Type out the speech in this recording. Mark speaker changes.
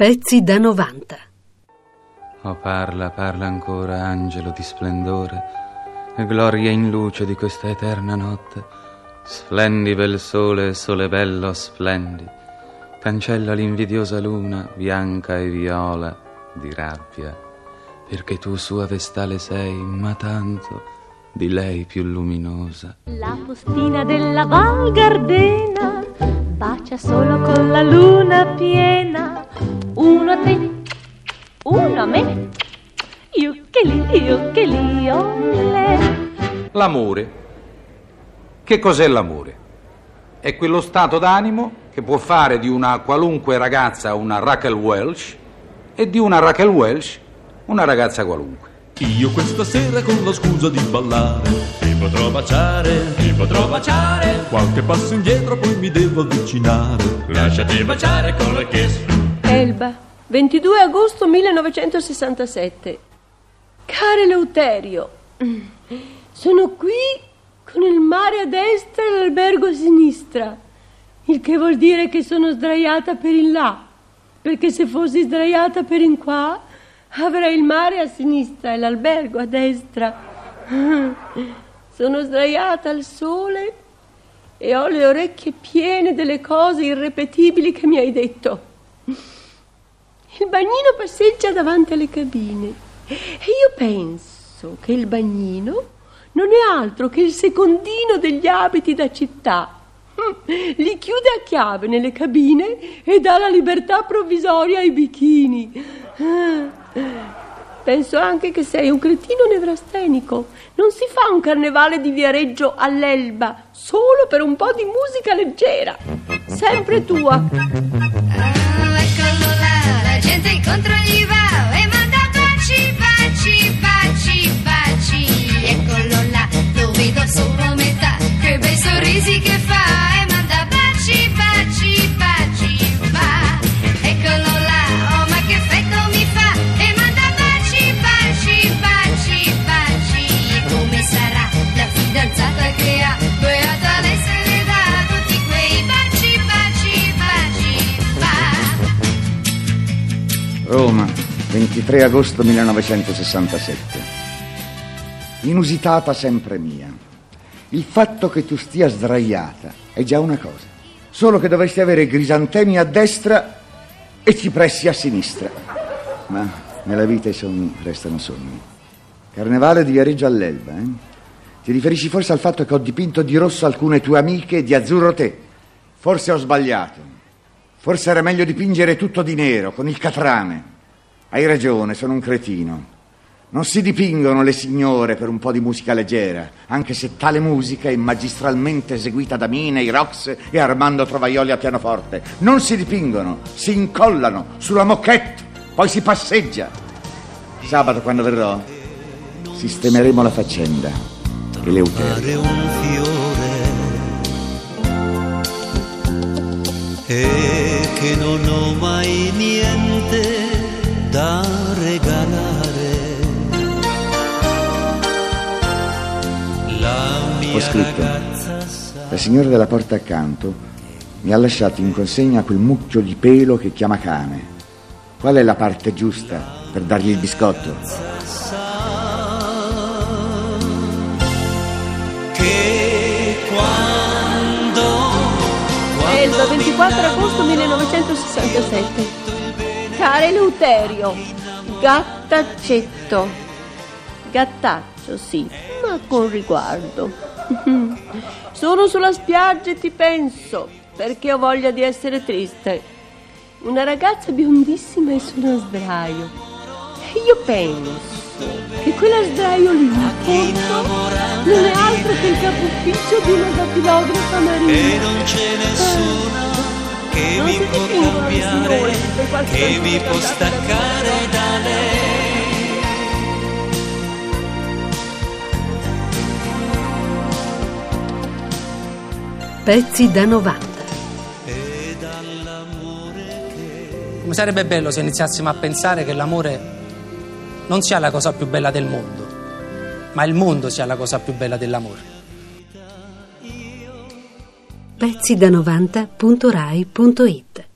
Speaker 1: Pezzi da 90.
Speaker 2: Oh, parla, parla ancora, angelo di splendore, e gloria in luce di questa eterna notte. Splendi bel sole, sole bello, splendi. Cancella l'invidiosa luna, bianca e viola, di rabbia, perché tu sua vestale sei, ma tanto di lei più luminosa.
Speaker 3: La postina della Val Gardena bacia solo con la luna piena. Uno a te, uno a me. Io che lì, io che lì, olle.
Speaker 4: L'amore. Che cos'è l'amore? È quello stato d'animo che può fare di una qualunque ragazza una Raquel Welch e di una Raquel Welch una ragazza qualunque.
Speaker 5: Io questa sera con la scusa di ballare Ti potrò baciare, ti potrò baciare Qualche passo indietro poi mi devo avvicinare Lasciati baciare con la kiss
Speaker 3: Elba, 22 agosto 1967. Care Leuterio, sono qui con il mare a destra e l'albergo a sinistra, il che vuol dire che sono sdraiata per in là, perché se fossi sdraiata per in qua avrei il mare a sinistra e l'albergo a destra. Sono sdraiata al sole e ho le orecchie piene delle cose irrepetibili che mi hai detto. Il bagnino passeggia davanti alle cabine e io penso che il bagnino non è altro che il secondino degli abiti da città. Li chiude a chiave nelle cabine e dà la libertà provvisoria ai bichini. Penso anche che sei un cretino nevrastenico. Non si fa un carnevale di Viareggio all'Elba solo per un po' di musica leggera. Sempre tua.
Speaker 6: gente contra
Speaker 7: Roma, 23 agosto 1967. Inusitata sempre mia. Il fatto che tu stia sdraiata è già una cosa. Solo che dovresti avere grisantemi a destra e cipressi a sinistra. Ma nella vita i sogni restano sogni. Carnevale di Viareggio all'Elba, eh? Ti riferisci forse al fatto che ho dipinto di rosso alcune tue amiche e di azzurro te? Forse ho sbagliato. Forse era meglio dipingere tutto di nero, con il catrame. Hai ragione, sono un cretino. Non si dipingono le signore per un po' di musica leggera, anche se tale musica è magistralmente eseguita da Mina, i Rox e Armando Trovaioli al pianoforte. Non si dipingono, si incollano sulla moquette, poi si passeggia. Sabato, quando verrò, sistemeremo la faccenda. Eleuterio.
Speaker 8: E che non ho mai niente da regalare. La mia
Speaker 7: Ho scritto. La signora della porta accanto mi ha lasciato in consegna quel mucchio di pelo che chiama cane. Qual è la parte giusta per dargli il biscotto?
Speaker 8: Mi
Speaker 3: 24 agosto 1967. Care Eleuterio, gattaccetto. Gattaccio, sì, ma con riguardo. Sono sulla spiaggia e ti penso, perché ho voglia di essere triste. Una ragazza biondissima e su uno sdraio. E io penso che quella sdraio lì è altro che il capo ufficio di una dapilografa
Speaker 8: e
Speaker 3: marina.
Speaker 8: non c'è nessuno che
Speaker 3: Non
Speaker 8: mi
Speaker 3: si
Speaker 8: può cambiare,
Speaker 3: signore
Speaker 8: che mi può staccare da lei.
Speaker 1: Pezzi da 90.
Speaker 8: E dall'amore che
Speaker 9: Come sarebbe bello se iniziassimo a pensare che l'amore non sia la cosa più bella del mondo, ma il mondo sia la cosa più bella dell'amore.
Speaker 1: Pezzi da 90.rai.it